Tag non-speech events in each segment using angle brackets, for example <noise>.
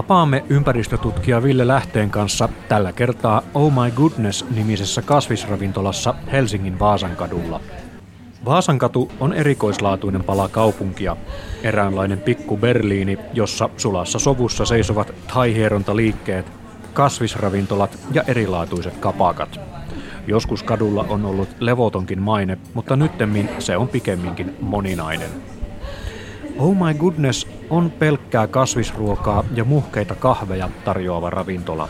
Tapaamme ympäristötutkija Ville Lähteen kanssa tällä kertaa Oh My Goodness-nimisessä kasvisravintolassa Helsingin Vaasankadulla. Vaasankatu on erikoislaatuinen pala kaupunkia, eräänlainen pikku Berliini, jossa sulassa sovussa seisovat taihierontaliikkeet, kasvisravintolat ja erilaatuiset kapakat. Joskus kadulla on ollut levotonkin maine, mutta nyttemmin se on pikemminkin moninainen. Oh My Goodness on pelkkää kasvisruokaa ja muhkeita kahveja tarjoava ravintola.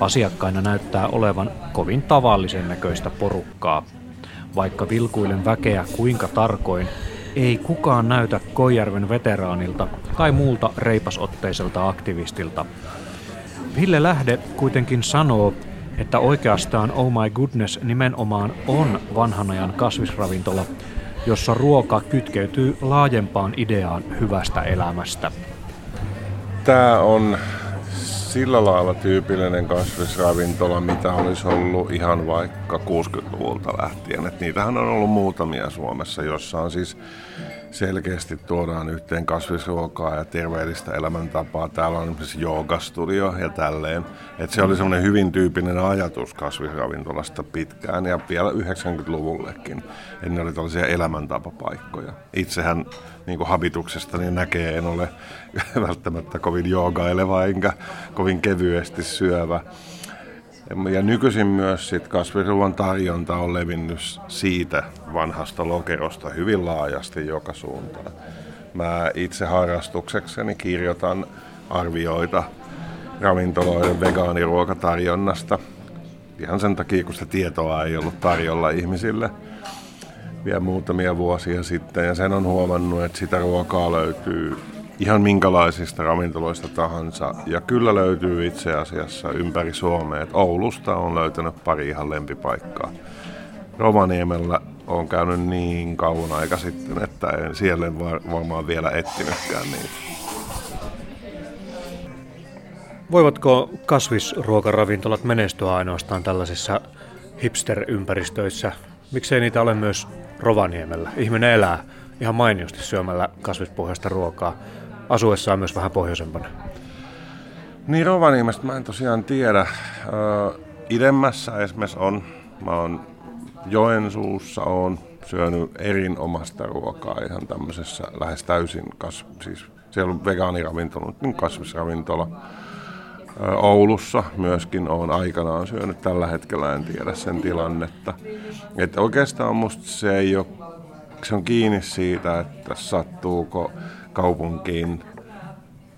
Asiakkaina näyttää olevan kovin tavallisen näköistä porukkaa. Vaikka vilkuilen väkeä kuinka tarkoin, ei kukaan näytä Koijärven veteraanilta tai muulta reipasotteiselta aktivistilta. Ville Lähde kuitenkin sanoo, että oikeastaan Oh My Goodness nimenomaan on vanhan ajan kasvisravintola, jossa ruoka kytkeytyy laajempaan ideaan hyvästä elämästä. Tämä on sillä lailla tyypillinen kasvisravintola, mitä olisi ollut ihan vaikka 60-luvulta lähtien. Et niitähän on ollut muutamia Suomessa, jossa on siis selkeästi tuodaan yhteen kasvisruokaa ja terveellistä elämäntapaa. Täällä on esimerkiksi joogastudio ja tälleen. Et se oli semmoinen hyvin tyypillinen ajatus kasvisravintolasta pitkään ja vielä 90-luvullekin. Et ne oli tällaisia elämäntapapaikkoja. Itsehän niin kuin habituksesta niin näkee, en ole <laughs> välttämättä kovin joogaileva enkä kovin kevyesti syövä. Ja nykyisin myös sit kasvisruoan tarjonta on levinnyt siitä vanhasta lokerosta hyvin laajasti joka suuntaan. Mä itse harrastuksekseni kirjoitan arvioita ravintoloiden vegaaniruokatarjonnasta. Ihan sen takia, kun sitä tietoa ei ollut tarjolla ihmisille vielä muutamia vuosia sitten. Ja sen on huomannut, että sitä ruokaa löytyy ihan minkälaisista ravintoloista tahansa. Ja kyllä löytyy itse asiassa ympäri Suomea. Et Oulusta on löytänyt pari ihan lempipaikkaa. Rovaniemellä on käynyt niin kauan aika sitten, että en siellä en varmaan vielä etsinytkään niin. Voivatko kasvisruokaravintolat menestyä ainoastaan tällaisissa hipster-ympäristöissä? Miksei niitä ole myös Rovaniemellä? Ihminen elää ihan mainiosti syömällä kasvispohjaista ruokaa asuessaan myös vähän pohjoisempana? Niin Rovaniemestä mä en tosiaan tiedä. Ö, idemmässä esimerkiksi on. Mä oon Joensuussa on syönyt erinomasta ruokaa ihan tämmöisessä lähes täysin, kas, siis siellä on vegaaniravintola, niin kasvisravintola. Oulussa myöskin on aikanaan syönyt, tällä hetkellä en tiedä sen tilannetta. Että oikeastaan musta se ei ole, se on kiinni siitä, että sattuuko kaupunkiin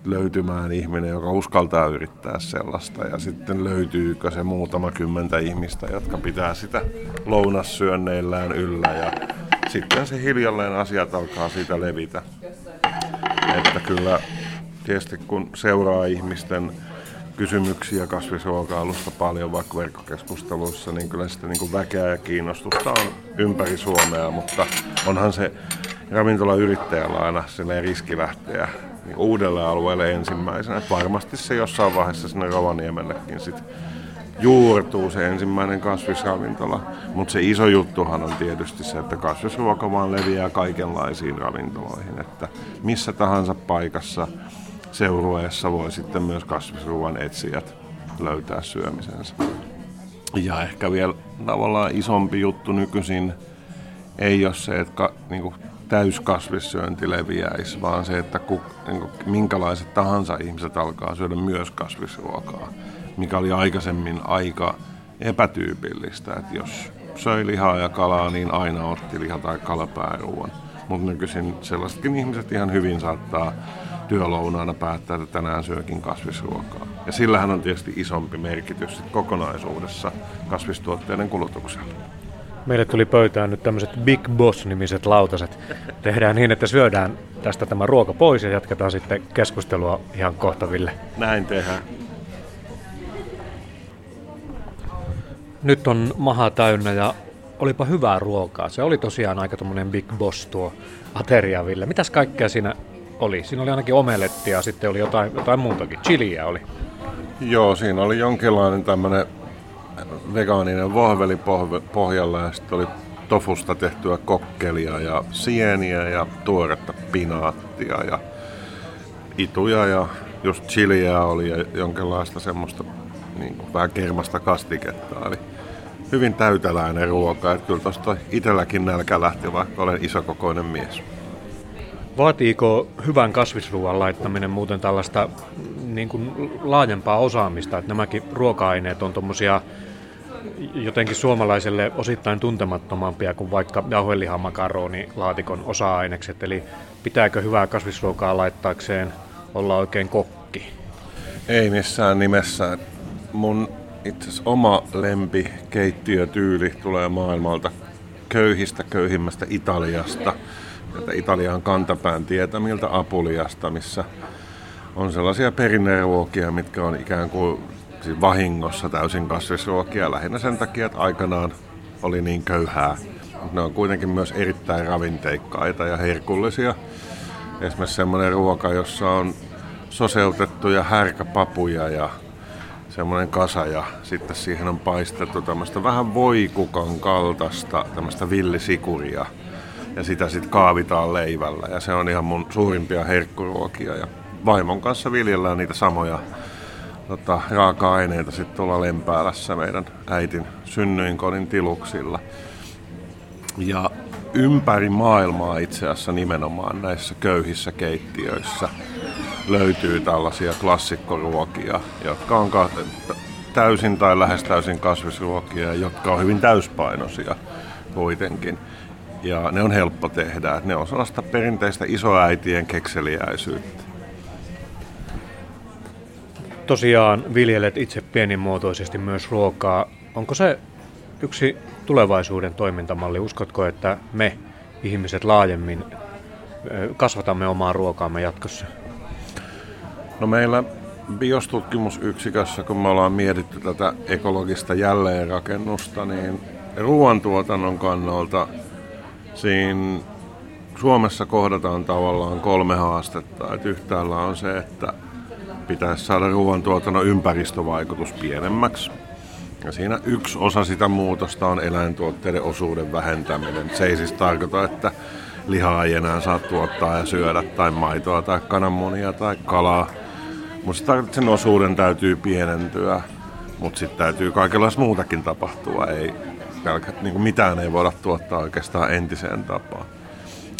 löytymään ihminen, joka uskaltaa yrittää sellaista. Ja sitten löytyykö se muutama kymmentä ihmistä, jotka pitää sitä lounassyönneillään yllä. Ja sitten se hiljalleen asiat alkaa siitä levitä. Että kyllä tietysti kun seuraa ihmisten kysymyksiä kasvisruokailusta paljon vaikka verkkokeskusteluissa, niin kyllä sitä niin kuin väkeä ja kiinnostusta on ympäri Suomea, mutta onhan se ravintolayrittäjällä aina riski lähteä niin uudelle alueelle ensimmäisenä. Että varmasti se jossain vaiheessa sinne Rovaniemellekin sit juurtuu se ensimmäinen kasvisravintola. Mutta se iso juttuhan on tietysti se, että kasvisruoka vaan leviää kaikenlaisiin ravintoloihin. Että missä tahansa paikassa seurueessa voi sitten myös kasvisruoan etsijät löytää syömisensä. Ja ehkä vielä tavallaan isompi juttu nykyisin ei ole se, että niin kuin täyskasvissyönti leviäisi, vaan se, että ku, niin kuin, minkälaiset tahansa ihmiset alkaa syödä myös kasvisruokaa, mikä oli aikaisemmin aika epätyypillistä, että jos söi lihaa ja kalaa, niin aina otti liha- tai kalapääruuan. Mutta nykyisin sellaisetkin ihmiset ihan hyvin saattaa työlounaana päättää, että tänään syökin kasvisruokaa. Ja sillähän on tietysti isompi merkitys kokonaisuudessa kasvistuotteiden kulutuksella. Meille tuli pöytään nyt tämmöiset Big Boss-nimiset lautaset. Tehdään niin, että syödään tästä tämä ruoka pois ja jatketaan sitten keskustelua ihan kohtaville. Näin tehdään. Nyt on maha täynnä ja olipa hyvää ruokaa. Se oli tosiaan aika tuommoinen Big Boss tuo ateria, Ville. Mitäs kaikkea siinä oli? Siinä oli ainakin omelettia ja sitten oli jotain, jotain muutakin. Chiliä oli. Joo, siinä oli jonkinlainen tämmöinen vegaaninen vohveli pohjalla ja sitten oli tofusta tehtyä kokkelia ja sieniä ja tuoretta pinaattia ja ituja ja just chiliä oli ja jonkinlaista semmoista niin kuin vähän kermasta kastiketta. Eli hyvin täyteläinen ruoka. Että kyllä tuosta itselläkin nälkä lähti, vaikka olen isokokoinen mies. Vaatiiko hyvän kasvisruoan laittaminen muuten tällaista niin kuin laajempaa osaamista, että nämäkin ruoka-aineet on tuommoisia jotenkin suomalaiselle osittain tuntemattomampia kuin vaikka jauhelihamakaroni laatikon osa-ainekset, eli pitääkö hyvää kasvisruokaa laittaakseen olla oikein kokki? Ei missään nimessä. Mun itse asiassa oma lempi keittiötyyli tulee maailmalta köyhistä köyhimmästä Italiasta. Tätä Italian kantapään tietämiltä Apuliasta, missä on sellaisia perinneruokia, mitkä on ikään kuin siis vahingossa täysin kasvisruokia lähinnä sen takia, että aikanaan oli niin köyhää. Mutta ne on kuitenkin myös erittäin ravinteikkaita ja herkullisia. Esimerkiksi semmoinen ruoka, jossa on soseutettuja härkäpapuja ja semmoinen kasa ja sitten siihen on paistettu tämmöistä vähän voikukan kaltaista tämmöistä villisikuria ja sitä sitten kaavitaan leivällä ja se on ihan mun suurimpia herkkuruokia ja vaimon kanssa viljellään niitä samoja tota, raaka-aineita sitten tuolla Lempäälässä meidän äitin synnyinkodin tiluksilla. Ja ympäri maailmaa itse asiassa nimenomaan näissä köyhissä keittiöissä löytyy tällaisia klassikkoruokia, jotka on täysin tai lähes täysin kasvisruokia, jotka on hyvin täyspainoisia kuitenkin. Ja ne on helppo tehdä. Ne on sellaista perinteistä isoäitien kekseliäisyyttä. Tosiaan viljelet itse pienimuotoisesti myös ruokaa. Onko se yksi tulevaisuuden toimintamalli? Uskotko, että me ihmiset laajemmin kasvatamme omaa ruokaamme jatkossa? No meillä biostutkimusyksikössä, kun me ollaan mietitty tätä ekologista jälleenrakennusta, niin ruoantuotannon kannalta siinä Suomessa kohdataan tavallaan kolme haastetta. Et yhtäällä on se, että pitäisi saada ruoantuotannon ympäristövaikutus pienemmäksi. Ja siinä yksi osa sitä muutosta on eläintuotteiden osuuden vähentäminen. Se ei siis tarkoita, että lihaa ei enää saa tuottaa ja syödä, tai maitoa, tai kananmunia, tai kalaa. Mutta sen osuuden täytyy pienentyä, mutta sitten täytyy kaikenlaista muutakin tapahtua. Ei, niin kuin mitään ei voida tuottaa oikeastaan entiseen tapaan.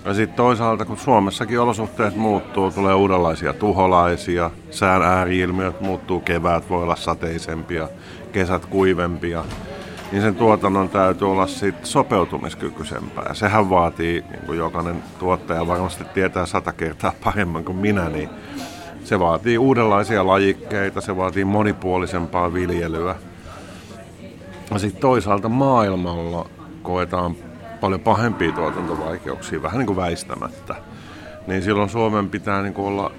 Ja sitten toisaalta, kun Suomessakin olosuhteet muuttuu, tulee uudenlaisia tuholaisia, sään ääriilmiöt muuttuu, kevät voi olla sateisempia, kesät kuivempia, niin sen tuotannon täytyy olla sit sopeutumiskykyisempää. Ja sehän vaatii, niin kuin jokainen tuottaja varmasti tietää sata kertaa paremmin kuin minä, niin se vaatii uudenlaisia lajikkeita, se vaatii monipuolisempaa viljelyä. Ja sitten toisaalta maailmalla koetaan paljon pahempia tuotantovaikeuksia, vähän niin kuin väistämättä, niin silloin Suomen pitää niin kuin olla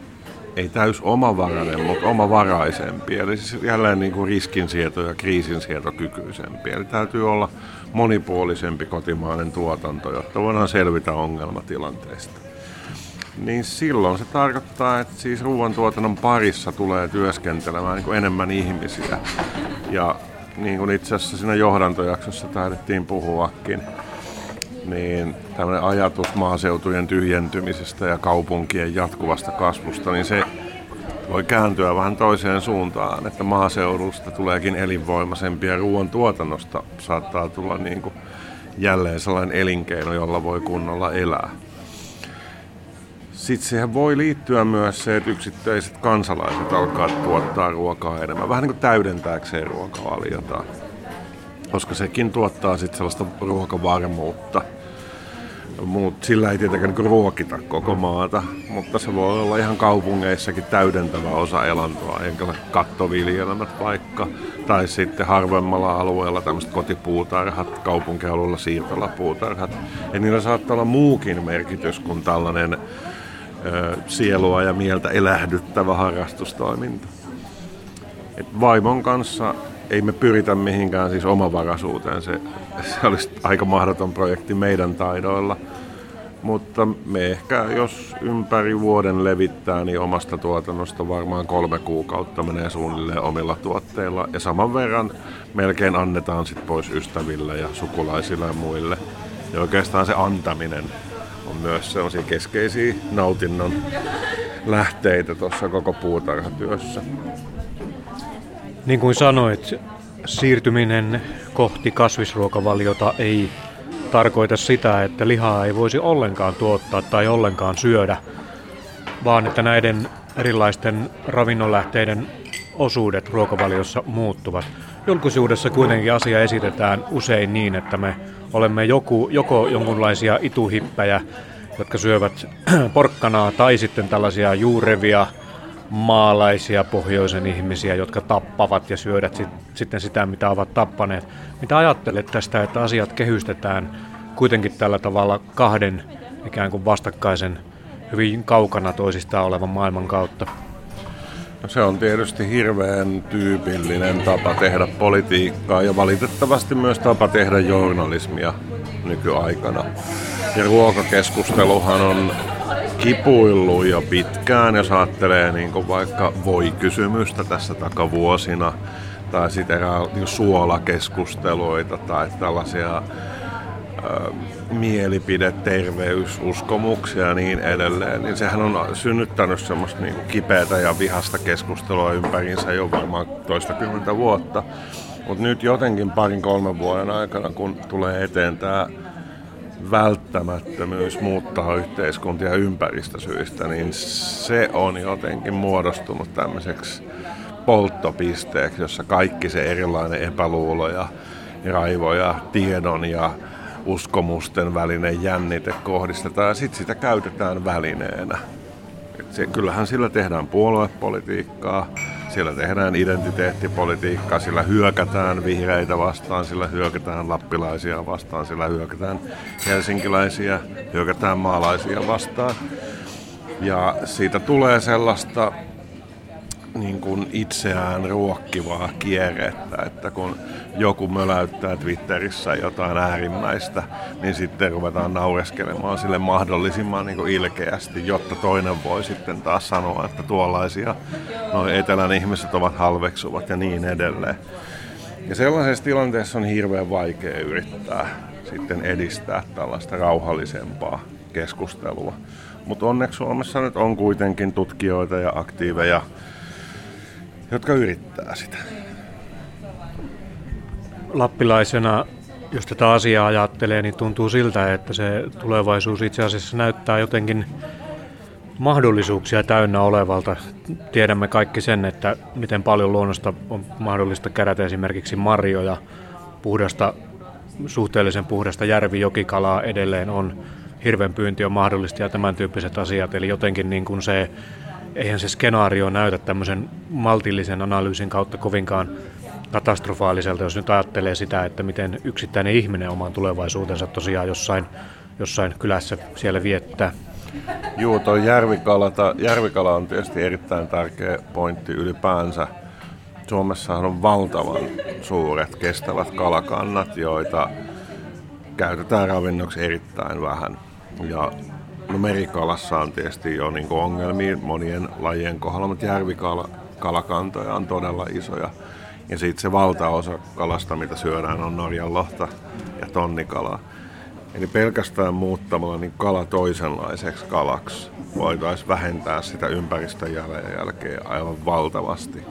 ei täys omavarainen, mutta omavaraisempi. Eli siis jälleen niin kuin riskinsieto ja kriisinsietokykyisempi. Eli täytyy olla monipuolisempi kotimainen tuotanto, jotta voidaan selvitä ongelmatilanteista. Niin silloin se tarkoittaa, että siis ruoantuotannon parissa tulee työskentelemään niin kuin enemmän ihmisiä. Ja niin kuin itse asiassa siinä johdantojaksossa taidettiin puhuakin, niin tämmöinen ajatus maaseutujen tyhjentymisestä ja kaupunkien jatkuvasta kasvusta, niin se voi kääntyä vähän toiseen suuntaan, että maaseudusta tuleekin elinvoimaisempi ja ruoan tuotannosta saattaa tulla niin kuin jälleen sellainen elinkeino, jolla voi kunnolla elää. Sitten siihen voi liittyä myös se, että yksittäiset kansalaiset alkaa tuottaa ruokaa enemmän, vähän niin kuin täydentääkseen ruokavaliota. Koska sekin tuottaa sitten sellaista ruokavarmuutta – Mut sillä ei tietenkään niin ruokita koko maata, mutta se voi olla ihan kaupungeissakin täydentävä osa elantoa, enkä kattoviljelmät vaikka, tai sitten harvemmalla alueella tämmöiset kotipuutarhat, kaupunkialueella siirtolapuutarhat. Ja niillä saattaa olla muukin merkitys kuin tällainen ö, sielua ja mieltä elähdyttävä harrastustoiminta. Et vaimon kanssa ei me pyritä mihinkään siis omavaraisuuteen. Se, <laughs> se olisi aika mahdoton projekti meidän taidoilla. Mutta me ehkä, jos ympäri vuoden levittää, niin omasta tuotannosta varmaan kolme kuukautta menee suunnilleen omilla tuotteilla. Ja saman verran melkein annetaan sit pois ystäville ja sukulaisille ja muille. Ja oikeastaan se antaminen on myös sellaisia keskeisiä nautinnon lähteitä tuossa koko puutarhatyössä. Niin kuin sanoit, siirtyminen kohti kasvisruokavaliota ei tarkoita sitä, että lihaa ei voisi ollenkaan tuottaa tai ollenkaan syödä, vaan että näiden erilaisten ravinnonlähteiden osuudet ruokavaliossa muuttuvat. Julkisuudessa kuitenkin asia esitetään usein niin, että me olemme joku, joko jonkunlaisia ituhippäjä, jotka syövät <clears throat> porkkanaa, tai sitten tällaisia juurevia maalaisia pohjoisen ihmisiä, jotka tappavat ja syödät sit, sitten sitä, mitä ovat tappaneet. Mitä ajattelet tästä, että asiat kehystetään kuitenkin tällä tavalla kahden ikään kuin vastakkaisen, hyvin kaukana toisistaan olevan maailman kautta? No se on tietysti hirveän tyypillinen tapa tehdä politiikkaa ja valitettavasti myös tapa tehdä journalismia nykyaikana. Ja ruokakeskusteluhan on kipuillut jo pitkään, jos ajattelee niin vaikka voi-kysymystä tässä takavuosina, tai sitten suolakeskusteluita tai tällaisia mielipide, terveys, uskomuksia ja niin edelleen, niin sehän on synnyttänyt semmoista niin kipeätä ja vihasta keskustelua ympäriinsä jo varmaan toistakymmentä vuotta. Mutta nyt jotenkin parin kolmen vuoden aikana, kun tulee eteen tämä välttämättömyys muuttaa yhteiskuntia ympäristösyistä, niin se on jotenkin muodostunut tämmöiseksi polttopisteeksi, jossa kaikki se erilainen epäluulo ja raivo ja tiedon ja uskomusten välinen jännite kohdistetaan ja sitten sitä käytetään välineenä. Et se, kyllähän sillä tehdään puoluepolitiikkaa, sillä tehdään identiteettipolitiikkaa, sillä hyökätään vihreitä vastaan, sillä hyökätään lappilaisia vastaan, sillä hyökätään helsinkiläisiä, hyökätään maalaisia vastaan. Ja siitä tulee sellaista niin kuin itseään ruokkivaa kierrettä, että kun joku möläyttää Twitterissä jotain äärimmäistä, niin sitten ruvetaan naureskelemaan sille mahdollisimman niin kuin ilkeästi, jotta toinen voi sitten taas sanoa, että tuollaisia noin etelän ihmiset ovat halveksuvat ja niin edelleen. Ja sellaisessa tilanteessa on hirveän vaikea yrittää sitten edistää tällaista rauhallisempaa keskustelua. Mutta onneksi Suomessa nyt on kuitenkin tutkijoita ja aktiiveja, jotka yrittää sitä. Lappilaisena, jos tätä asiaa ajattelee, niin tuntuu siltä, että se tulevaisuus itse asiassa näyttää jotenkin mahdollisuuksia täynnä olevalta. Tiedämme kaikki sen, että miten paljon luonnosta on mahdollista kerätä esimerkiksi marjoja, puhdasta, suhteellisen puhdasta järvi-jokikalaa edelleen on, hirven pyynti on mahdollista ja tämän tyyppiset asiat. Eli jotenkin niin kuin se eihän se skenaario näytä tämmöisen maltillisen analyysin kautta kovinkaan katastrofaaliselta, jos nyt ajattelee sitä, että miten yksittäinen ihminen oman tulevaisuutensa tosiaan jossain, jossain kylässä siellä viettää. Joo, tuo järvikala, järvikala on tietysti erittäin tärkeä pointti ylipäänsä. Suomessahan on valtavan suuret kestävät kalakannat, joita käytetään ravinnoksi erittäin vähän. Ja No merikalassa on tietysti jo niin ongelmia monien lajien kohdalla, mutta järvikalakantoja on todella isoja. Ja sitten se valtaosa kalasta, mitä syödään, on Norjan lohta ja tonnikalaa. Eli pelkästään muuttamalla niin kala toisenlaiseksi kalaksi voitaisiin vähentää sitä ympäristön jälkeen aivan valtavasti.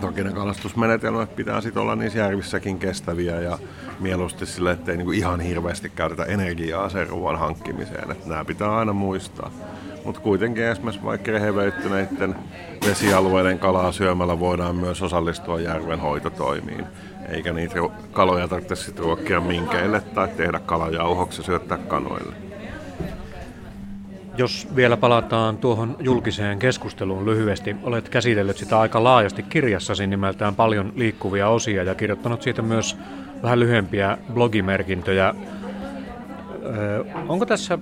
Toki ne kalastusmenetelmät pitää sitten olla niissä järvissäkin kestäviä ja mieluusti sille, ettei niinku ihan hirveästi käytetä energiaa sen ruoan hankkimiseen. Nämä pitää aina muistaa. Mutta kuitenkin esimerkiksi vaikka rehevöittyneiden vesialueiden kalaa syömällä voidaan myös osallistua järven hoitotoimiin. Eikä niitä kaloja tarvitse sitten ruokkia minkeille tai tehdä kalajauhoksi ja syöttää kanoille. Jos vielä palataan tuohon julkiseen keskusteluun lyhyesti, olet käsitellyt sitä aika laajasti kirjassasi nimeltään paljon liikkuvia osia ja kirjoittanut siitä myös vähän lyhyempiä blogimerkintöjä. Onko tässä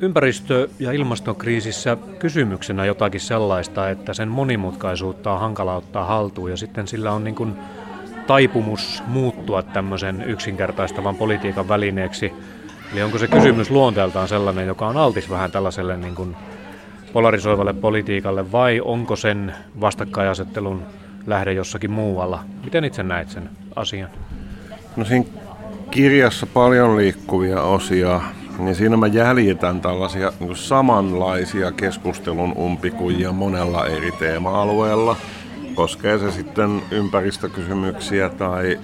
ympäristö- ja ilmastokriisissä kysymyksenä jotakin sellaista, että sen monimutkaisuutta on hankala ottaa haltuun ja sitten sillä on niin kuin taipumus muuttua tämmöisen yksinkertaistavan politiikan välineeksi – Eli onko se kysymys luonteeltaan sellainen, joka on altis vähän tällaiselle niin kuin polarisoivalle politiikalle, vai onko sen vastakkainasettelun lähde jossakin muualla? Miten itse näet sen asian? No siinä kirjassa paljon liikkuvia osia niin siinä mä jäljitän tällaisia niin samanlaisia keskustelun umpikujia monella eri teema-alueella. Koskee se sitten ympäristökysymyksiä tai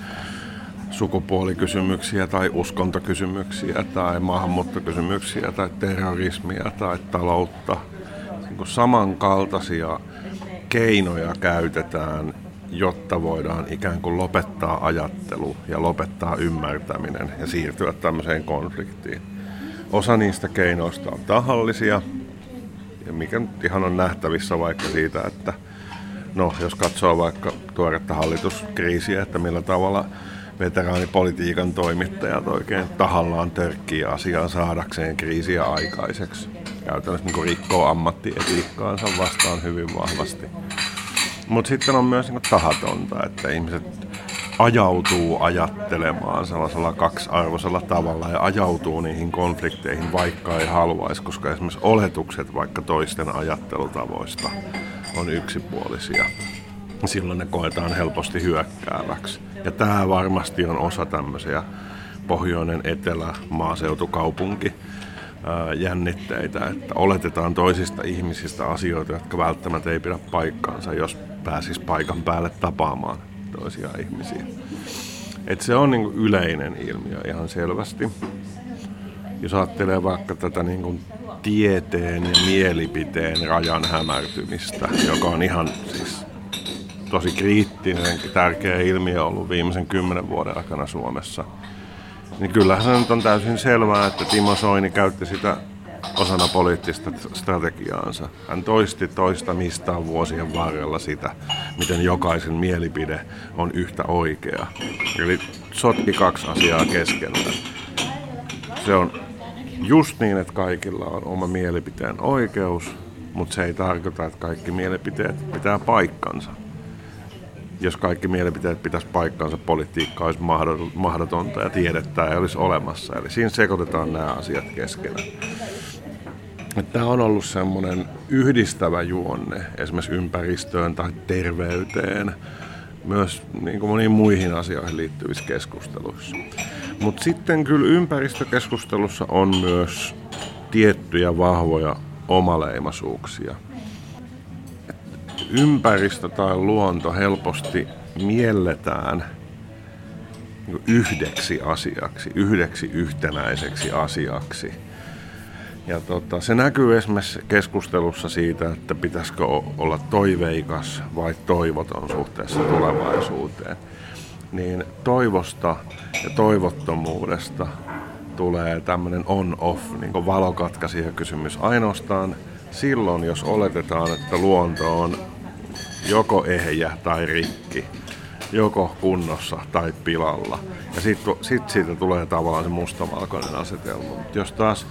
sukupuolikysymyksiä tai uskontokysymyksiä tai maahanmuuttokysymyksiä tai terrorismia tai taloutta. Niin samankaltaisia keinoja käytetään, jotta voidaan ikään kuin lopettaa ajattelu ja lopettaa ymmärtäminen ja siirtyä tämmöiseen konfliktiin. Osa niistä keinoista on tahallisia, ja mikä nyt ihan on nähtävissä vaikka siitä, että no, jos katsoo vaikka tuoretta hallituskriisiä, että millä tavalla veteraanipolitiikan toimittajat oikein tahallaan törkkii asiaa saadakseen kriisiä aikaiseksi. Käytännössä niin rikkoo ammattietiikkaansa vastaan hyvin vahvasti. Mutta sitten on myös niin tahatonta, että ihmiset ajautuu ajattelemaan sellaisella kaksiarvoisella tavalla ja ajautuu niihin konflikteihin, vaikka ei haluaisi, koska esimerkiksi oletukset vaikka toisten ajattelutavoista on yksipuolisia. Silloin ne koetaan helposti hyökkääväksi. Ja tämä varmasti on osa tämmöisiä pohjoinen, etelä, maaseutukaupunki jännitteitä, että oletetaan toisista ihmisistä asioita, jotka välttämättä ei pidä paikkaansa, jos pääsis paikan päälle tapaamaan toisia ihmisiä. Et se on niin yleinen ilmiö ihan selvästi. Jos ajattelee vaikka tätä niin tieteen ja mielipiteen rajan hämärtymistä, joka on ihan siis tosi kriittinen, tärkeä ilmiö ollut viimeisen kymmenen vuoden aikana Suomessa. Niin kyllähän se nyt on täysin selvää, että Timo Soini käytti sitä osana poliittista strategiaansa. Hän toisti toista mistään vuosien varrella sitä, miten jokaisen mielipide on yhtä oikea. Eli sotki kaksi asiaa keskenään. Se on just niin, että kaikilla on oma mielipiteen oikeus, mutta se ei tarkoita, että kaikki mielipiteet pitää paikkansa jos kaikki mielipiteet pitäisi paikkaansa, politiikka olisi mahdotonta ja tiedettä ei olisi olemassa. Eli siinä sekoitetaan nämä asiat keskenään. Tämä on ollut semmoinen yhdistävä juonne esimerkiksi ympäristöön tai terveyteen, myös niin kuin moniin muihin asioihin liittyvissä keskusteluissa. Mutta sitten kyllä ympäristökeskustelussa on myös tiettyjä vahvoja omaleimaisuuksia – ympäristö tai luonto helposti mielletään yhdeksi asiaksi, yhdeksi yhtenäiseksi asiaksi. Ja tota, se näkyy esimerkiksi keskustelussa siitä, että pitäisikö olla toiveikas vai toivoton suhteessa tulevaisuuteen. Niin toivosta ja toivottomuudesta tulee tämmöinen on-off, niin valokatkaisija kysymys ainoastaan silloin, jos oletetaan, että luonto on joko ehjä tai rikki, joko kunnossa tai pilalla. Ja sitten sit siitä tulee tavallaan se mustavalkoinen asetelma. Mutta jos taas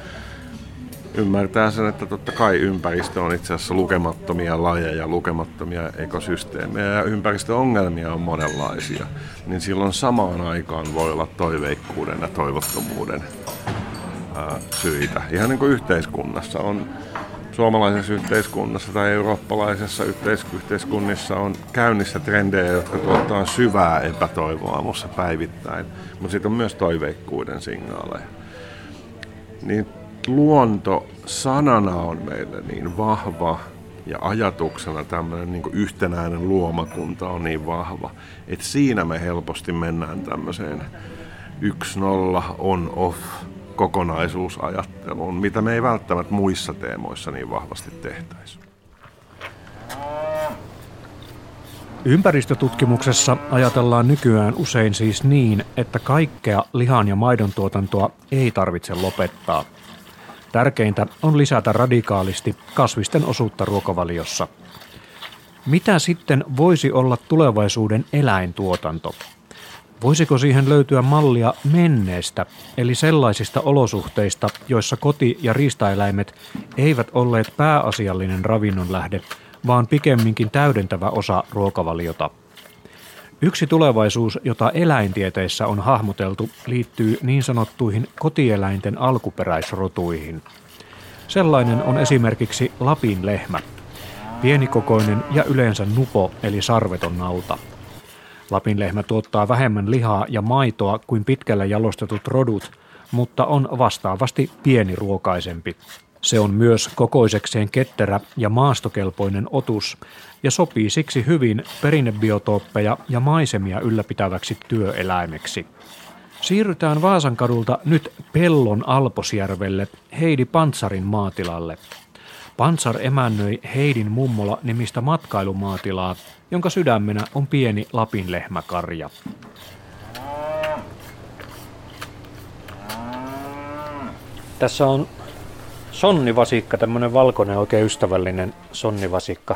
ymmärtää sen, että totta kai ympäristö on itse asiassa lukemattomia lajeja, lukemattomia ekosysteemejä ja ympäristöongelmia on monenlaisia, niin silloin samaan aikaan voi olla toiveikkuuden ja toivottomuuden syitä. Ihan niin kuin yhteiskunnassa on suomalaisessa yhteiskunnassa tai eurooppalaisessa yhteiskunnissa on käynnissä trendejä, jotka tuottaa syvää epätoivoa minussa päivittäin, mutta sitten on myös toiveikkuuden signaaleja. Niin luonto sanana on meille niin vahva ja ajatuksena tämmöinen niin yhtenäinen luomakunta on niin vahva, että siinä me helposti mennään tämmöiseen yksi nolla on off kokonaisuusajatteluun, mitä me ei välttämättä muissa teemoissa niin vahvasti tehtäisi. Ympäristötutkimuksessa ajatellaan nykyään usein siis niin, että kaikkea lihan ja maidon tuotantoa ei tarvitse lopettaa. Tärkeintä on lisätä radikaalisti kasvisten osuutta ruokavaliossa. Mitä sitten voisi olla tulevaisuuden eläintuotanto? Voisiko siihen löytyä mallia menneestä, eli sellaisista olosuhteista, joissa koti- ja riistaeläimet eivät olleet pääasiallinen ravinnon lähde, vaan pikemminkin täydentävä osa ruokavaliota? Yksi tulevaisuus, jota eläintieteissä on hahmoteltu, liittyy niin sanottuihin kotieläinten alkuperäisrotuihin. Sellainen on esimerkiksi Lapin lehmä, pienikokoinen ja yleensä nupo eli sarveton nauta – Lapin lehmä tuottaa vähemmän lihaa ja maitoa kuin pitkälle jalostetut rodut, mutta on vastaavasti pieniruokaisempi. Se on myös kokoisekseen ketterä ja maastokelpoinen otus ja sopii siksi hyvin perinnebiotooppeja ja maisemia ylläpitäväksi työeläimeksi. Siirrytään Vaasankadulta nyt Pellon Alposjärvelle Heidi Pantsarin maatilalle. Pantsar emännöi Heidin mummola nimistä matkailumaatilaa, jonka sydämenä on pieni Lapin lehmäkarja. Tässä on sonnivasikka, tämmöinen valkoinen oikein ystävällinen sonnivasikka.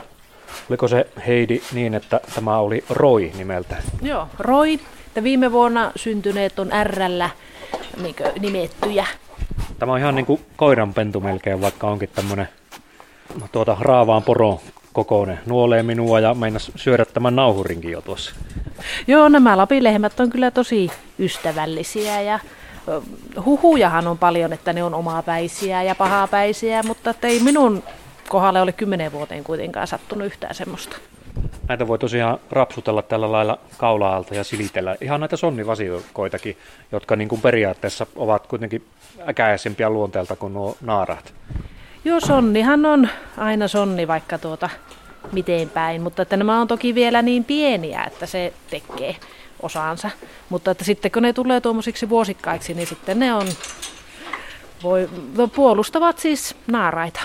Oliko se Heidi niin, että tämä oli Roy nimeltä? Joo, Roy. Ja viime vuonna syntyneet on R niin nimettyjä. Tämä on ihan niin kuin koiranpentu melkein, vaikka onkin tämmöinen tuota, raavaan poro kokoinen. Nuolee minua ja meinas syödä tämän nauhurinkin jo tuossa. Joo, nämä lapilehmät on kyllä tosi ystävällisiä ja huhujahan on paljon, että ne on omapäisiä ja pahapäisiä, mutta ei minun kohdalle ole kymmenen vuoteen kuitenkaan sattunut yhtään semmoista. Näitä voi tosiaan rapsutella tällä lailla kaulaalta ja silitellä. Ihan näitä sonnivasikoitakin, jotka niin kuin periaatteessa ovat kuitenkin äkäisempiä luonteelta kuin nuo naarat. Joo, sonnihan on aina sonni vaikka tuota miten päin, mutta että nämä on toki vielä niin pieniä, että se tekee osaansa. Mutta että sitten kun ne tulee tuommoisiksi vuosikkaiksi, niin sitten ne on, voi, no, puolustavat siis naaraita.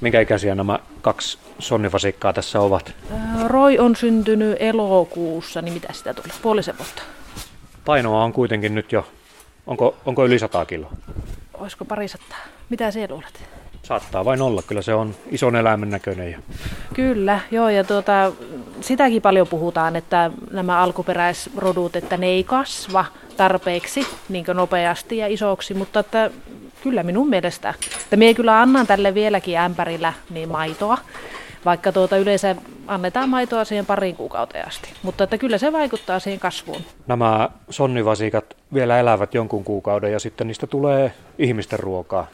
Minkä ikäisiä nämä kaksi sonnivasikkaa tässä ovat? Roy on syntynyt elokuussa, niin mitä sitä tuli? Puolisen vuotta. Painoa on kuitenkin nyt jo, onko, onko yli 100 kiloa? Olisiko pari sataa? Mitä sinä luulet? Saattaa vain olla, kyllä se on ison eläimen näköinen. Ja... Kyllä, joo, ja tuota, sitäkin paljon puhutaan, että nämä alkuperäisrodut, että ne ei kasva tarpeeksi niin nopeasti ja isoksi, mutta että kyllä minun mielestä, että minä kyllä annan tälle vieläkin ämpärillä niin maitoa, vaikka tuota yleensä annetaan maitoa siihen pariin kuukauteen asti. Mutta että kyllä se vaikuttaa siihen kasvuun. Nämä sonnivasikat vielä elävät jonkun kuukauden ja sitten niistä tulee ihmisten ruokaa.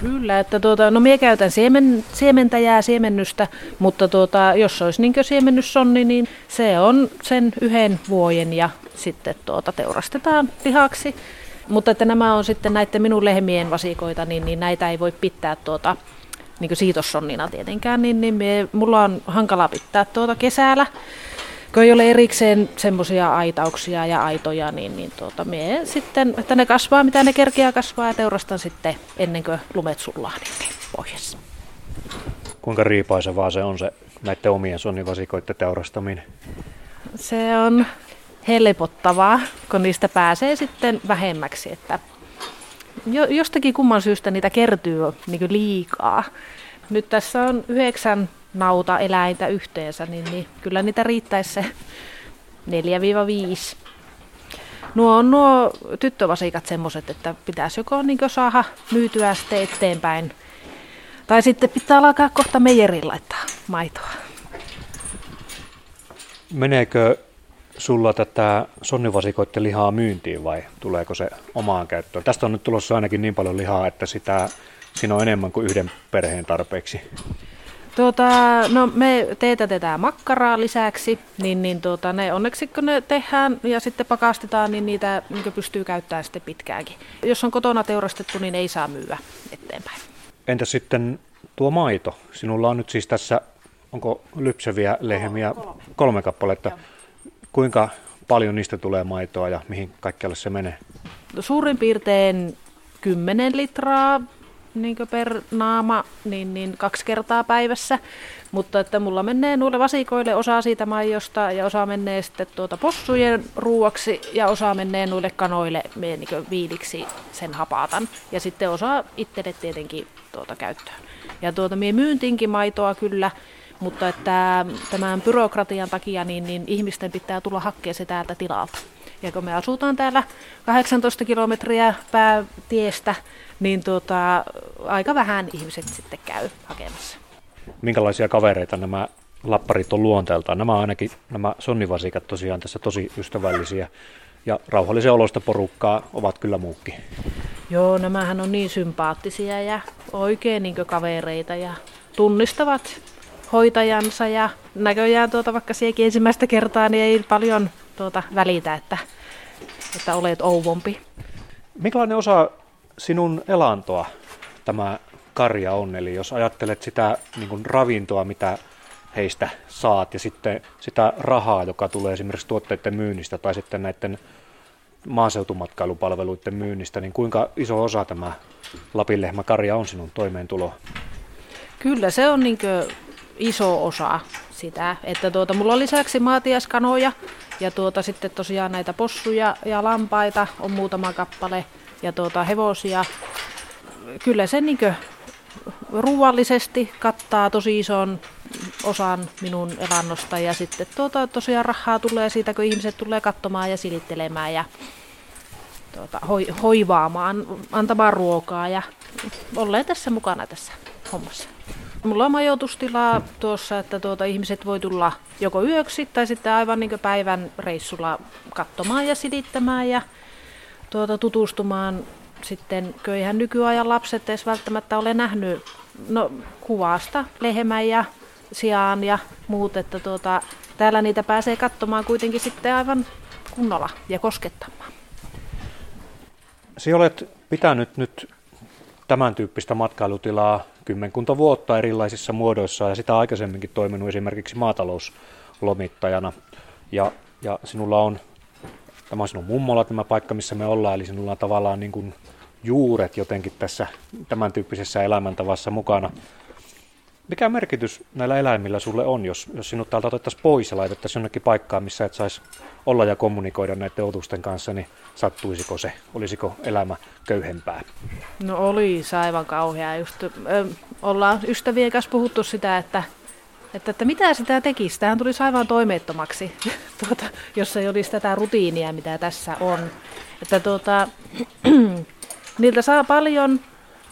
Kyllä, että tuota, no minä käytän siemen, siementäjää, siemennystä, mutta tuota, jos olisi niin siemennyssonni, niin se on sen yhden vuoden ja sitten tuota, teurastetaan lihaksi. Mutta että nämä on sitten näiden minun lehmien vasikoita, niin, niin näitä ei voi pitää tuota, niin siitossonnina tietenkään, niin, niin mie, mulla on hankala pitää tuota kesällä kun ei ole erikseen semmoisia aitauksia ja aitoja, niin, niin tuota, mie sitten, että ne kasvaa mitä ne kerkeää kasvaa ja teurastan sitten ennen kuin lumet sullaa niin pohjassa. Kuinka riipaisevaa se on se näiden omien sonnivasikoiden teurastaminen? Se on helpottavaa, kun niistä pääsee sitten vähemmäksi, että jostakin kumman syystä niitä kertyy niin liikaa. Nyt tässä on yhdeksän nauta eläintä yhteensä, niin, niin kyllä niitä riittäisi se 4-5. Nuo on nuo tyttövasikat semmoiset, että pitäisi joko niin saada myytyä sitten eteenpäin, tai sitten pitää alkaa kohta meijerin laittaa maitoa. Meneekö sulla tätä sonnivasikoiden lihaa myyntiin vai tuleeko se omaan käyttöön? Tästä on nyt tulossa ainakin niin paljon lihaa, että sitä, siinä on enemmän kuin yhden perheen tarpeeksi. Tuota, no me teetätetään makkaraa lisäksi, niin, niin tuota, ne onneksi kun ne tehdään ja sitten pakastetaan, niin niitä niin pystyy käyttämään sitten pitkäänkin. Jos on kotona teurastettu, niin ei saa myyä eteenpäin. Entä sitten tuo maito? Sinulla on nyt siis tässä, onko lypseviä lehmiä? Kolme, kolme kappaletta. Joo. Kuinka paljon niistä tulee maitoa ja mihin kaikkialle se menee? Suurin piirtein 10 litraa niin per naama niin, niin kaksi kertaa päivässä. Mutta että mulla menee nuille vasikoille osa siitä maijosta ja osa menee sitten tuota possujen ruuaksi ja osa menee nuille kanoille niin viiliksi sen hapatan. Ja sitten osa itselle tietenkin tuota käyttöön. Ja tuota mie myyntinkin maitoa kyllä, mutta että tämän byrokratian takia niin, niin ihmisten pitää tulla hakkea se täältä tilalta. Ja kun me asutaan täällä 18 kilometriä päätiestä, niin tuota, aika vähän ihmiset sitten käy hakemassa. Minkälaisia kavereita nämä lapparit on luonteeltaan? Nämä ainakin, nämä sonnivasikat tosiaan tässä tosi ystävällisiä ja rauhallisen olosta porukkaa ovat kyllä muukki. Joo, nämähän on niin sympaattisia ja oikein niin kavereita ja tunnistavat hoitajansa ja näköjään tuota, vaikka siekin ensimmäistä kertaa, niin ei paljon tuota välitä, että, että olet ouvompi. Minkälainen osa sinun elantoa tämä karja on? Eli jos ajattelet sitä niin kuin ravintoa, mitä heistä saat, ja sitten sitä rahaa, joka tulee esimerkiksi tuotteiden myynnistä tai sitten näiden maaseutumatkailupalveluiden myynnistä, niin kuinka iso osa tämä Lapinlehmä karja on sinun toimeentulo? Kyllä se on niin iso osa sitä, että tuota, mulla on lisäksi maatiaskanoja ja tuota, sitten tosiaan näitä possuja ja lampaita on muutama kappale ja tuota, hevosia. Kyllä se niin ruuallisesti kattaa tosi ison osan minun elannosta ja sitten tuota, tosiaan rahaa tulee siitä, kun ihmiset tulee katsomaan ja silittelemään ja tuota, hoi, hoivaamaan, antamaan ruokaa ja olleen tässä mukana tässä hommassa. Mulla on majoitustilaa tuossa, että tuota, ihmiset voi tulla joko yöksi tai sitten aivan niin päivän reissulla katsomaan ja silittämään ja tuota, tutustumaan sitten, kun eihän nykyajan lapset edes välttämättä ole nähnyt no, kuvasta lehmän ja sijaan ja muut, että tuota, täällä niitä pääsee katsomaan kuitenkin sitten aivan kunnolla ja koskettamaan. Sinä olet pitänyt nyt tämän tyyppistä matkailutilaa kymmenkunta vuotta erilaisissa muodoissa ja sitä aikaisemminkin toiminut esimerkiksi maatalouslomittajana. Ja, ja sinulla on, tämä on sinun mummola tämä paikka, missä me ollaan, eli sinulla on tavallaan niin kuin juuret jotenkin tässä tämän tyyppisessä elämäntavassa mukana. Mikä merkitys näillä eläimillä sulle on, jos, jos sinut täältä otettaisiin pois ja laitettaisiin jonnekin paikkaan, missä et saisi olla ja kommunikoida näiden otusten kanssa, niin sattuisiko se? Olisiko elämä köyhempää? No oli se aivan kauhea. Just, ö, ollaan ystävien kanssa puhuttu sitä, että, että, että mitä sitä tekisi. Tähän tulisi aivan toimeettomaksi, <laughs> tuota, jos ei olisi tätä rutiinia, mitä tässä on. Että tuota, <clears throat> niiltä saa paljon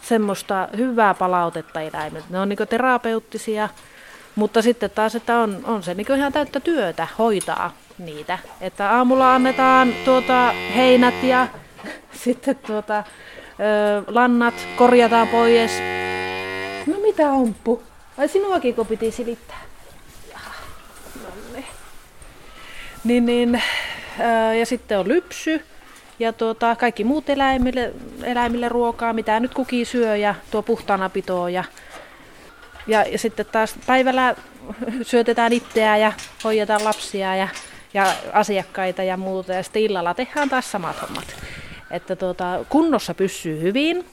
semmoista hyvää palautetta eläimet. Ne on niin terapeuttisia, mutta sitten taas, että on, on se niin ihan täyttä työtä hoitaa niitä. Että aamulla annetaan tuota heinät ja <laughs> sitten tuota, ö, lannat korjataan pois. No mitä omppu? Ai sinuakin kun piti silittää? No niin. Niin, niin, ö, ja sitten on lypsy ja tuota, kaikki muut eläimille, eläimille ruokaa, mitä nyt kukin syö ja tuo puhtaana pitoa. Ja, ja, ja sitten taas päivällä syötetään itseä ja hoidetaan lapsia ja, ja asiakkaita ja muuta. Ja sitten illalla tehdään taas samat hommat. Että tuota, kunnossa pysyy hyvin,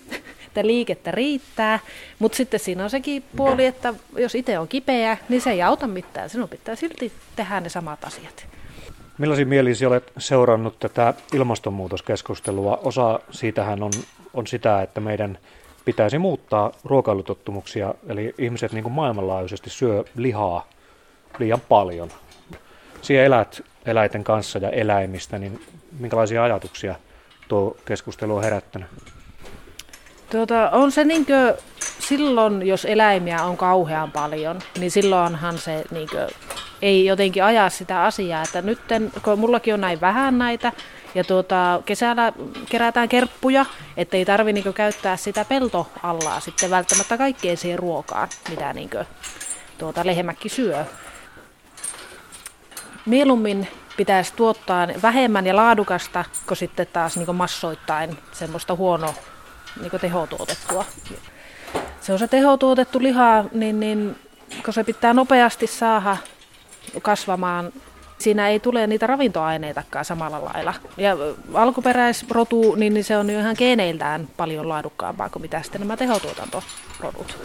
että liikettä riittää, mutta sitten siinä on sekin puoli, että jos itse on kipeä, niin se ei auta mitään. Sinun pitää silti tehdä ne samat asiat. Millaisin mielisi olet seurannut tätä ilmastonmuutoskeskustelua? Osa siitähän on, on sitä, että meidän pitäisi muuttaa ruokailutottumuksia, eli ihmiset niin kuin maailmanlaajuisesti syö lihaa liian paljon. Siellä elät eläinten kanssa ja eläimistä, niin minkälaisia ajatuksia tuo keskustelu on herättänyt? Tuota, on se niinkö, silloin, jos eläimiä on kauhean paljon, niin silloinhan se niinkö, ei jotenkin ajaa sitä asiaa, että nyt kun mullakin on näin vähän näitä, ja tuota, kesällä kerätään kerppuja, ettei tarvi niinkö käyttää sitä peltoallaa sitten välttämättä kaikkeen siihen ruokaan, mitä niinkö, tuota, lehmäkki syö. Mieluummin pitäisi tuottaa vähemmän ja laadukasta, kun sitten taas niin massoittain semmoista huono niin tehotuotettua. Se on se tehotuotettu liha, niin, niin kun se pitää nopeasti saada kasvamaan, siinä ei tule niitä ravintoaineitakaan samalla lailla. Ja alkuperäisrotu, niin, niin se on jo ihan geeneiltään paljon laadukkaampaa kuin mitä sitten nämä tehotuotantorodut.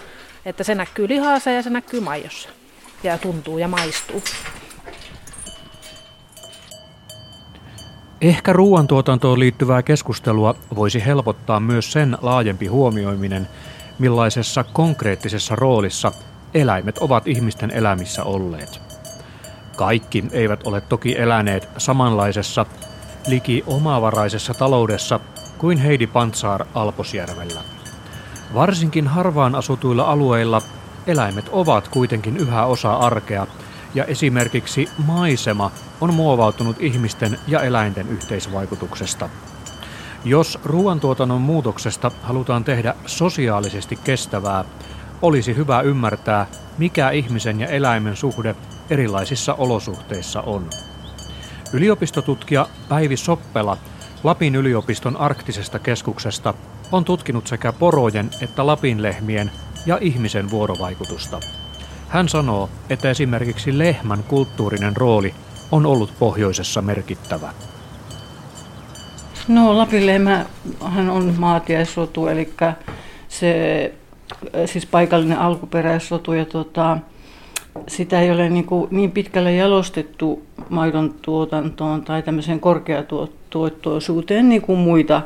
Että se näkyy lihassa ja se näkyy maijossa. Ja tuntuu ja maistuu. Ehkä ruoantuotantoon liittyvää keskustelua voisi helpottaa myös sen laajempi huomioiminen, millaisessa konkreettisessa roolissa eläimet ovat ihmisten elämissä olleet. Kaikki eivät ole toki eläneet samanlaisessa, liki omavaraisessa taloudessa kuin Heidi Pantsaar Alposjärvellä. Varsinkin harvaan asutuilla alueilla eläimet ovat kuitenkin yhä osa arkea – ja esimerkiksi maisema on muovautunut ihmisten ja eläinten yhteisvaikutuksesta. Jos ruoantuotannon muutoksesta halutaan tehdä sosiaalisesti kestävää, olisi hyvä ymmärtää, mikä ihmisen ja eläimen suhde erilaisissa olosuhteissa on. Yliopistotutkija Päivi Soppela Lapin yliopiston arktisesta keskuksesta on tutkinut sekä porojen että lapinlehmien ja ihmisen vuorovaikutusta. Hän sanoo, että esimerkiksi lehmän kulttuurinen rooli on ollut pohjoisessa merkittävä. No Lapinlehmähän on maatiaisrotu, eli se siis paikallinen alkuperäisrotu ja tota, sitä ei ole niin, kuin niin pitkälle jalostettu maidon tuotantoon tai tämmöiseen korkeatuottoisuuteen niin kuin muita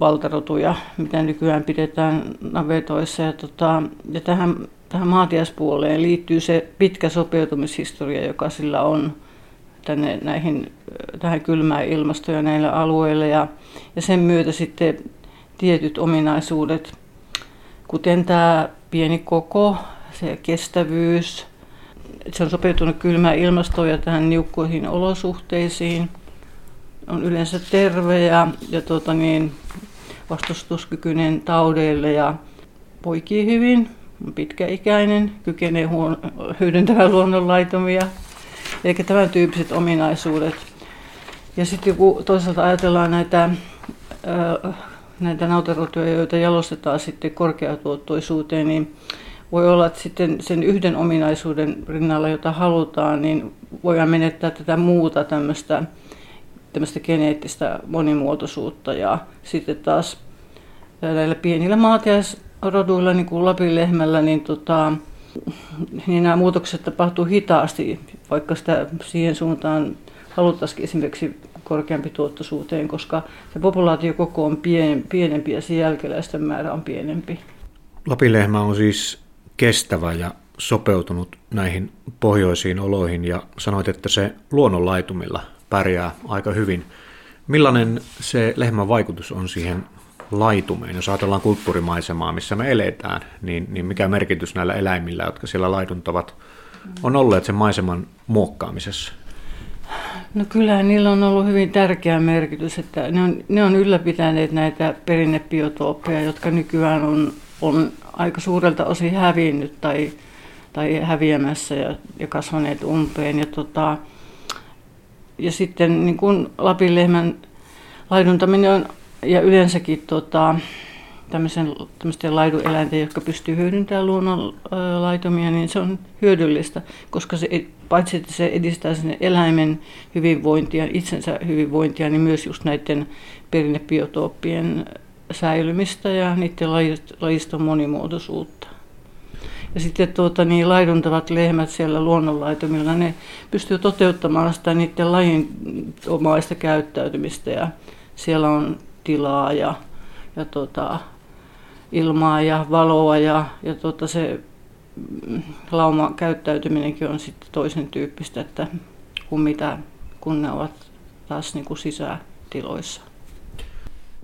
valtarotuja, mitä nykyään pidetään navetoissa. Ja, tota, ja tähän, tähän maatiaspuoleen liittyy se pitkä sopeutumishistoria, joka sillä on tänne näihin, tähän kylmään ilmastoon näillä alueilla. Ja, ja sen myötä sitten tietyt ominaisuudet, kuten tämä pieni koko, se kestävyys, se on sopeutunut kylmään ilmastoon ja tähän niukkoihin olosuhteisiin, on yleensä terve ja, ja tuota niin, vastustuskykyinen taudeille ja poikii hyvin, on pitkäikäinen, kykenee huon, hyödyntämään luonnonlaitomia, eli tämän tyyppiset ominaisuudet. Ja sitten kun toisaalta ajatellaan näitä, näitä nautarotuja, joita jalostetaan sitten korkeatuottoisuuteen, niin voi olla, että sitten sen yhden ominaisuuden rinnalla, jota halutaan, niin voidaan menettää tätä muuta tämmöistä, tämmöistä geneettistä monimuotoisuutta. Ja sitten taas näillä pienillä maatiaisroduilla, niin kuin Lapin lehmällä, niin, tota, niin nämä muutokset tapahtuu hitaasti, vaikka sitä siihen suuntaan haluttaisiin esimerkiksi korkeampi tuottoisuuteen, koska se populaatiokoko on pienempi ja se jälkeläisten määrä on pienempi. Lapilehmä on siis kestävä ja sopeutunut näihin pohjoisiin oloihin ja sanoit, että se luonnonlaitumilla pärjää aika hyvin. Millainen se lehmän vaikutus on siihen laitumeen? Jos ajatellaan kulttuurimaisemaa, missä me eletään, niin, niin mikä merkitys näillä eläimillä, jotka siellä laiduntavat, on olleet sen maiseman muokkaamisessa? No kyllähän niillä on ollut hyvin tärkeä merkitys, että ne on, ne on ylläpitäneet näitä perinnebiotooppeja, jotka nykyään on, on aika suurelta osin hävinnyt tai, tai häviämässä ja, ja kasvaneet umpeen. Ja, tota, ja sitten niin kuin Lapin lehmän laiduntaminen on, ja yleensäkin tota, tämmöisten laidueläinten, jotka pystyy hyödyntämään luonnon laitumia, niin se on hyödyllistä, koska se, paitsi että se edistää sen eläimen hyvinvointia, itsensä hyvinvointia, niin myös just näiden perinnebiotooppien säilymistä ja niiden lajiston monimuotoisuutta. Ja sitten tuota, niin laiduntavat lehmät siellä luonnonlaitumilla, ne pystyy toteuttamaan sitä niiden lajin omaista käyttäytymistä ja siellä on tilaa ja, ja tuota, ilmaa ja valoa ja, ja tuota, se mm, lauma käyttäytyminenkin on sitten toisen tyyppistä, että kuin mitä kun ne ovat taas niin kuin sisätiloissa.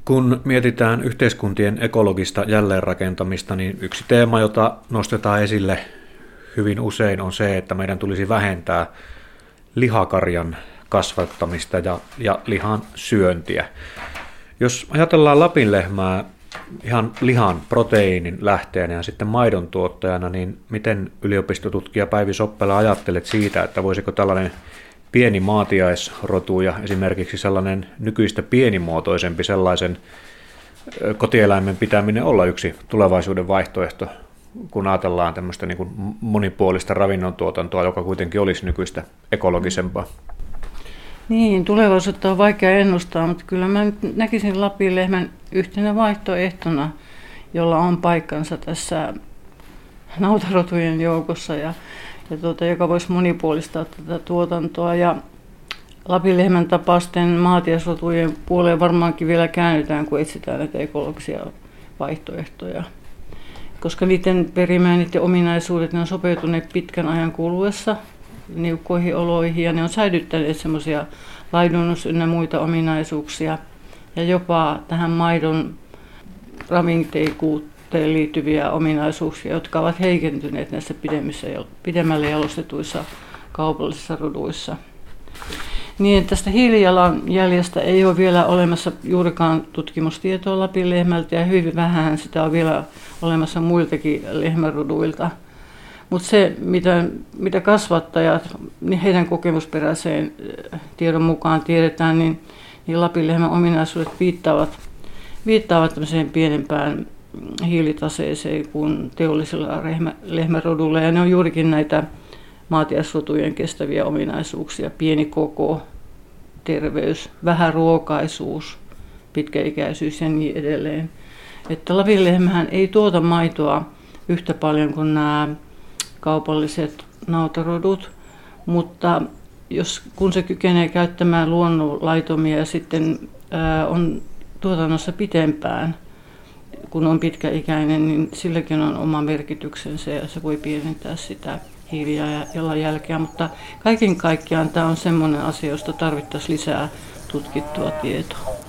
Kun mietitään yhteiskuntien ekologista jälleenrakentamista, niin yksi teema, jota nostetaan esille hyvin usein, on se, että meidän tulisi vähentää lihakarjan kasvattamista ja, ja lihan syöntiä. Jos ajatellaan lapinlehmää ihan lihan proteiinin lähteenä ja sitten maidon tuottajana, niin miten yliopistotutkija Päivi Soppela ajattelet siitä, että voisiko tällainen pieni maatiaisrotu ja esimerkiksi sellainen nykyistä pienimuotoisempi sellaisen kotieläimen pitäminen olla yksi tulevaisuuden vaihtoehto, kun ajatellaan tämmöistä niin kuin monipuolista ravinnontuotantoa, joka kuitenkin olisi nykyistä ekologisempaa. Niin, tulevaisuutta on vaikea ennustaa, mutta kyllä mä nyt näkisin Lapin lehmän yhtenä vaihtoehtona, jolla on paikkansa tässä nautarotujen joukossa ja ja tuota, joka voisi monipuolistaa tätä tuotantoa. Ja Lapinlehmän tapaisten maatiasrotujen puoleen varmaankin vielä käännytään, kun etsitään näitä ekologisia vaihtoehtoja. Koska niiden perimää, niiden ominaisuudet, ne on sopeutuneet pitkän ajan kuluessa niukkoihin oloihin ja ne on säilyttäneet semmoisia laidunnus ynnä muita ominaisuuksia. Ja jopa tähän maidon ravinteikuuteen liittyviä ominaisuuksia, jotka ovat heikentyneet näissä pidemmissä, pidemmälle jalostetuissa kaupallisissa ruduissa. Niin, tästä hiilijalanjäljestä ei ole vielä olemassa juurikaan tutkimustietoa Lapin lehmältä ja hyvin vähän sitä on vielä olemassa muiltakin lehmäruduilta. Mutta se, mitä, mitä kasvattajat, niin heidän kokemusperäiseen tiedon mukaan tiedetään, niin niin lapinlehmän ominaisuudet viittaavat, viittaavat tämmöiseen pienempään hiilitaseeseen kuin teollisella lehmärodulla. Ja ne on juurikin näitä maatiasrotujen kestäviä ominaisuuksia, pieni koko, terveys, vähäruokaisuus, pitkäikäisyys ja niin edelleen. Että lavinlehmähän ei tuota maitoa yhtä paljon kuin nämä kaupalliset nautarodut, mutta jos, kun se kykenee käyttämään luonnonlaitomia ja sitten ää, on tuotannossa pitempään, kun on pitkäikäinen, niin silläkin on oma merkityksensä ja se voi pienentää sitä hiilijalanjälkeä, mutta kaiken kaikkiaan tämä on sellainen asia, josta tarvittaisiin lisää tutkittua tietoa.